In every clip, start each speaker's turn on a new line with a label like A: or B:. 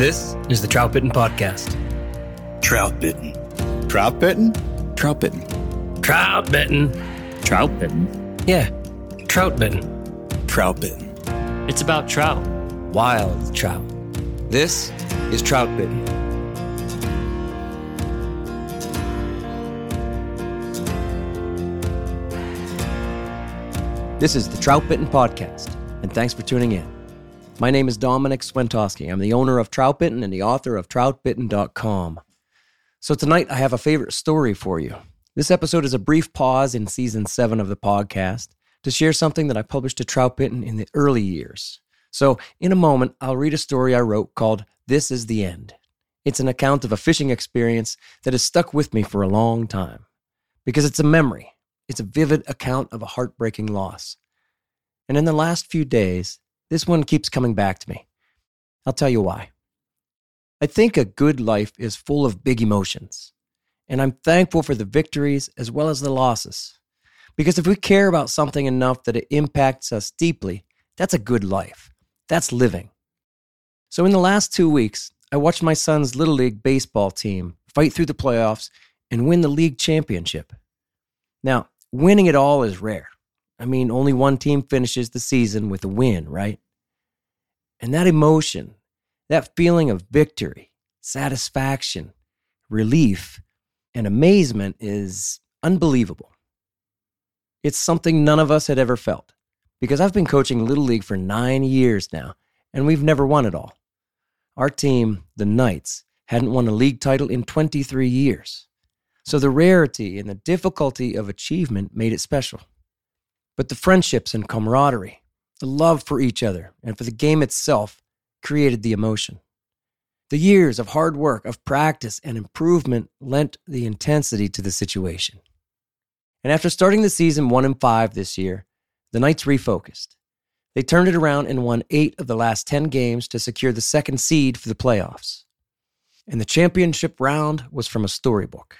A: This is the Trout Bitten Podcast.
B: Trout bitten.
C: Trout bitten?
B: Trout bitten.
A: Trout Bitten.
B: Trout bitten.
A: Yeah, Trout Bitten.
B: Trout bitten.
D: It's about trout.
A: Wild trout. This is Trout Bitten. This is the Trout Bitten Podcast, and thanks for tuning in. My name is Domenick Swentosky. I'm the owner of Troutbitten and the author of TroutBitten.com. So tonight I have a favorite story for you. This episode is a brief pause in season seven of the podcast to share something that I published to Troutbitten in the early years. So, in a moment, I'll read a story I wrote called This is the End. It's an account of a fishing experience that has stuck with me for a long time because it's a memory. It's a vivid account of a heartbreaking loss. And in the last few days, this one keeps coming back to me. I'll tell you why. I think a good life is full of big emotions, and I'm thankful for the victories as well as the losses. Because if we care about something enough that it impacts us deeply, that's a good life. That's living. So, in the last two weeks, I watched my son's Little League baseball team fight through the playoffs and win the league championship. Now, winning it all is rare. I mean, only one team finishes the season with a win, right? And that emotion, that feeling of victory, satisfaction, relief, and amazement is unbelievable. It's something none of us had ever felt because I've been coaching Little League for nine years now, and we've never won it all. Our team, the Knights, hadn't won a league title in 23 years. So the rarity and the difficulty of achievement made it special. But the friendships and camaraderie, the love for each other and for the game itself created the emotion. The years of hard work, of practice and improvement lent the intensity to the situation. And after starting the season 1 and 5 this year, the Knights refocused. They turned it around and won 8 of the last 10 games to secure the second seed for the playoffs. And the championship round was from a storybook.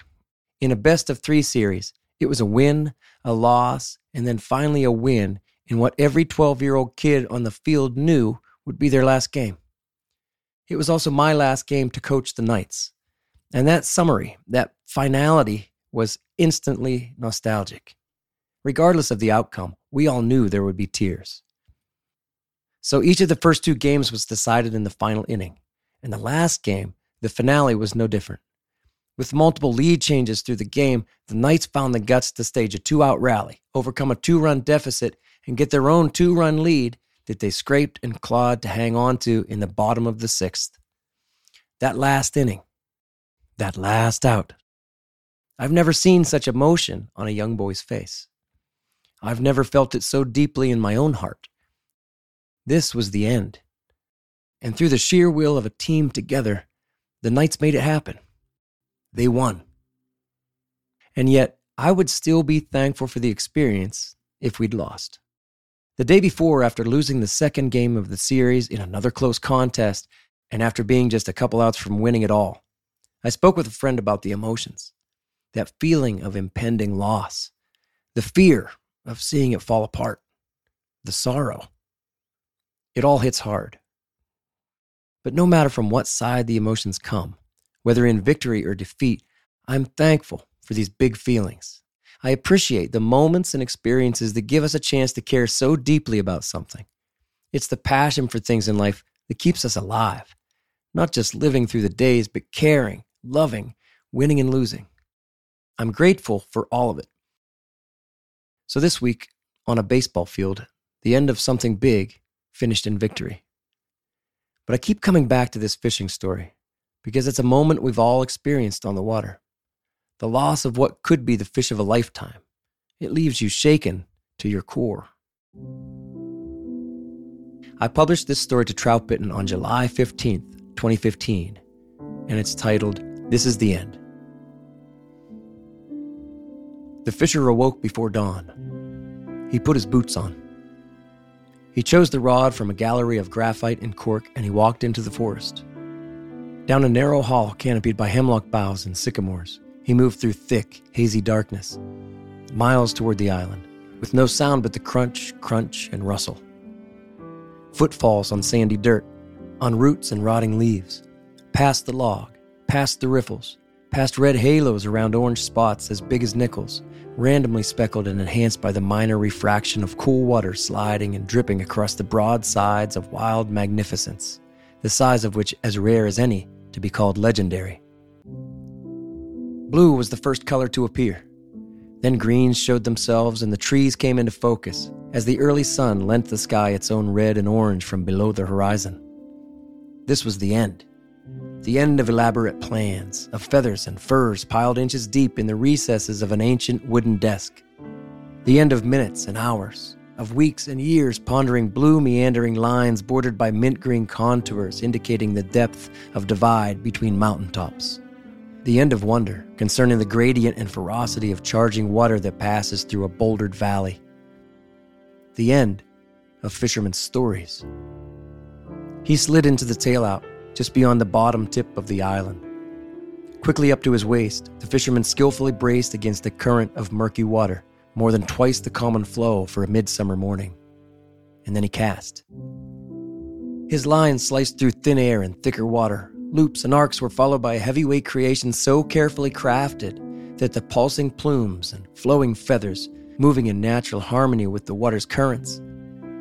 A: In a best of 3 series, it was a win, a loss, and then finally a win in what every 12 year old kid on the field knew would be their last game. It was also my last game to coach the Knights. And that summary, that finality, was instantly nostalgic. Regardless of the outcome, we all knew there would be tears. So each of the first two games was decided in the final inning. And the last game, the finale, was no different. With multiple lead changes through the game, the Knights found the guts to stage a two out rally, overcome a two run deficit, and get their own two run lead that they scraped and clawed to hang on to in the bottom of the sixth. That last inning, that last out. I've never seen such emotion on a young boy's face. I've never felt it so deeply in my own heart. This was the end. And through the sheer will of a team together, the Knights made it happen. They won. And yet, I would still be thankful for the experience if we'd lost. The day before, after losing the second game of the series in another close contest, and after being just a couple outs from winning it all, I spoke with a friend about the emotions that feeling of impending loss, the fear of seeing it fall apart, the sorrow. It all hits hard. But no matter from what side the emotions come, whether in victory or defeat, I'm thankful for these big feelings. I appreciate the moments and experiences that give us a chance to care so deeply about something. It's the passion for things in life that keeps us alive, not just living through the days, but caring, loving, winning, and losing. I'm grateful for all of it. So this week, on a baseball field, the end of something big finished in victory. But I keep coming back to this fishing story because it's a moment we've all experienced on the water. The loss of what could be the fish of a lifetime. It leaves you shaken to your core. I published this story to Troutbitten on July 15th, 2015, and it's titled, This is the End. The fisher awoke before dawn. He put his boots on. He chose the rod from a gallery of graphite and cork and he walked into the forest. Down a narrow hall canopied by hemlock boughs and sycamores, he moved through thick, hazy darkness, miles toward the island, with no sound but the crunch, crunch, and rustle. Footfalls on sandy dirt, on roots and rotting leaves, past the log, past the riffles, past red halos around orange spots as big as nickels, randomly speckled and enhanced by the minor refraction of cool water sliding and dripping across the broad sides of wild magnificence, the size of which as rare as any to be called legendary. Blue was the first color to appear. Then greens showed themselves and the trees came into focus as the early sun lent the sky its own red and orange from below the horizon. This was the end. The end of elaborate plans, of feathers and furs piled inches deep in the recesses of an ancient wooden desk. The end of minutes and hours, of weeks and years pondering blue meandering lines bordered by mint green contours indicating the depth of divide between mountaintops. The end of wonder concerning the gradient and ferocity of charging water that passes through a bouldered valley. The end of fishermen's stories. He slid into the tailout just beyond the bottom tip of the island. Quickly up to his waist, the fisherman skillfully braced against a current of murky water, more than twice the common flow for a midsummer morning. And then he cast. His line sliced through thin air and thicker water. Loops and arcs were followed by a heavyweight creation so carefully crafted that the pulsing plumes and flowing feathers, moving in natural harmony with the water's currents,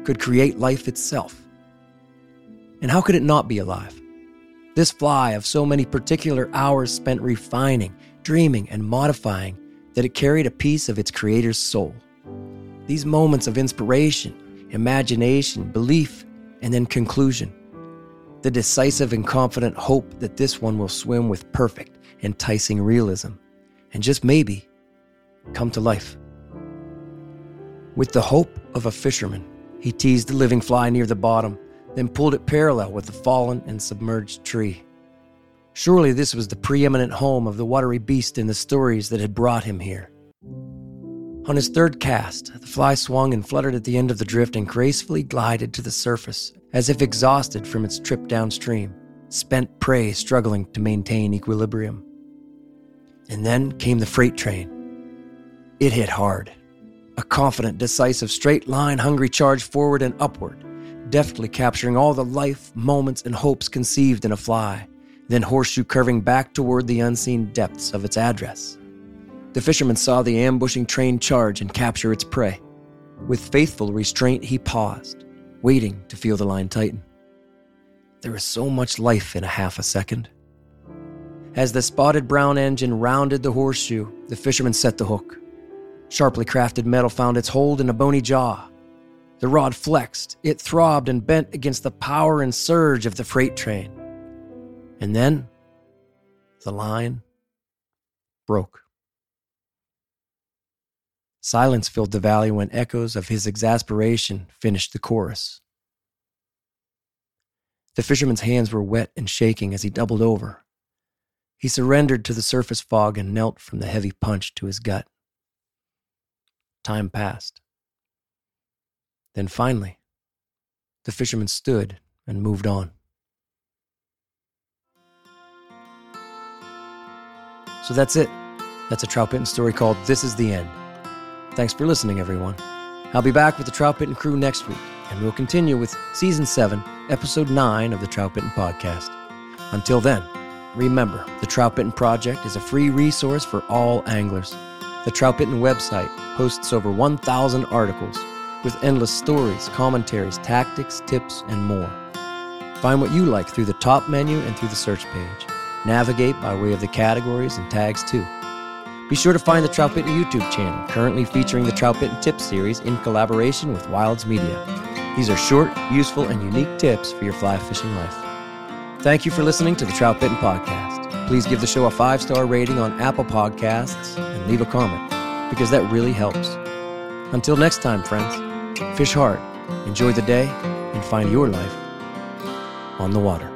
A: could create life itself. And how could it not be alive? This fly of so many particular hours spent refining, dreaming, and modifying that it carried a piece of its creator's soul. These moments of inspiration, imagination, belief, and then conclusion. The decisive and confident hope that this one will swim with perfect, enticing realism, and just maybe come to life. With the hope of a fisherman, he teased the living fly near the bottom then pulled it parallel with the fallen and submerged tree. Surely this was the preeminent home of the watery beast in the stories that had brought him here. On his third cast, the fly swung and fluttered at the end of the drift and gracefully glided to the surface, as if exhausted from its trip downstream, spent prey struggling to maintain equilibrium. And then came the freight train. It hit hard. A confident, decisive, straight line, hungry charge forward and upward deftly capturing all the life, moments, and hopes conceived in a fly, then horseshoe curving back toward the unseen depths of its address. The fisherman saw the ambushing train charge and capture its prey. With faithful restraint, he paused, waiting to feel the line tighten. There is so much life in a half a second. As the spotted brown engine rounded the horseshoe, the fisherman set the hook. Sharply crafted metal found its hold in a bony jaw, the rod flexed, it throbbed and bent against the power and surge of the freight train. And then the line broke. Silence filled the valley when echoes of his exasperation finished the chorus. The fisherman's hands were wet and shaking as he doubled over. He surrendered to the surface fog and knelt from the heavy punch to his gut. Time passed. Then finally, the fisherman stood and moved on. So that's it. That's a Trout Bitten story called This Is the End. Thanks for listening, everyone. I'll be back with the Trout Bitten crew next week, and we'll continue with Season 7, Episode 9 of the Trout Bitten Podcast. Until then, remember the Trout Bitten Project is a free resource for all anglers. The Trout Bitten website hosts over 1,000 articles with endless stories, commentaries, tactics, tips, and more. Find what you like through the top menu and through the search page. Navigate by way of the categories and tags too. Be sure to find the Trout Bitten YouTube channel, currently featuring the Trout Bitten Tips series in collaboration with Wilds Media. These are short, useful, and unique tips for your fly fishing life. Thank you for listening to the Trout Bitten Podcast. Please give the show a five star rating on Apple Podcasts and leave a comment, because that really helps. Until next time, friends, fish hard, enjoy the day, and find your life on the water.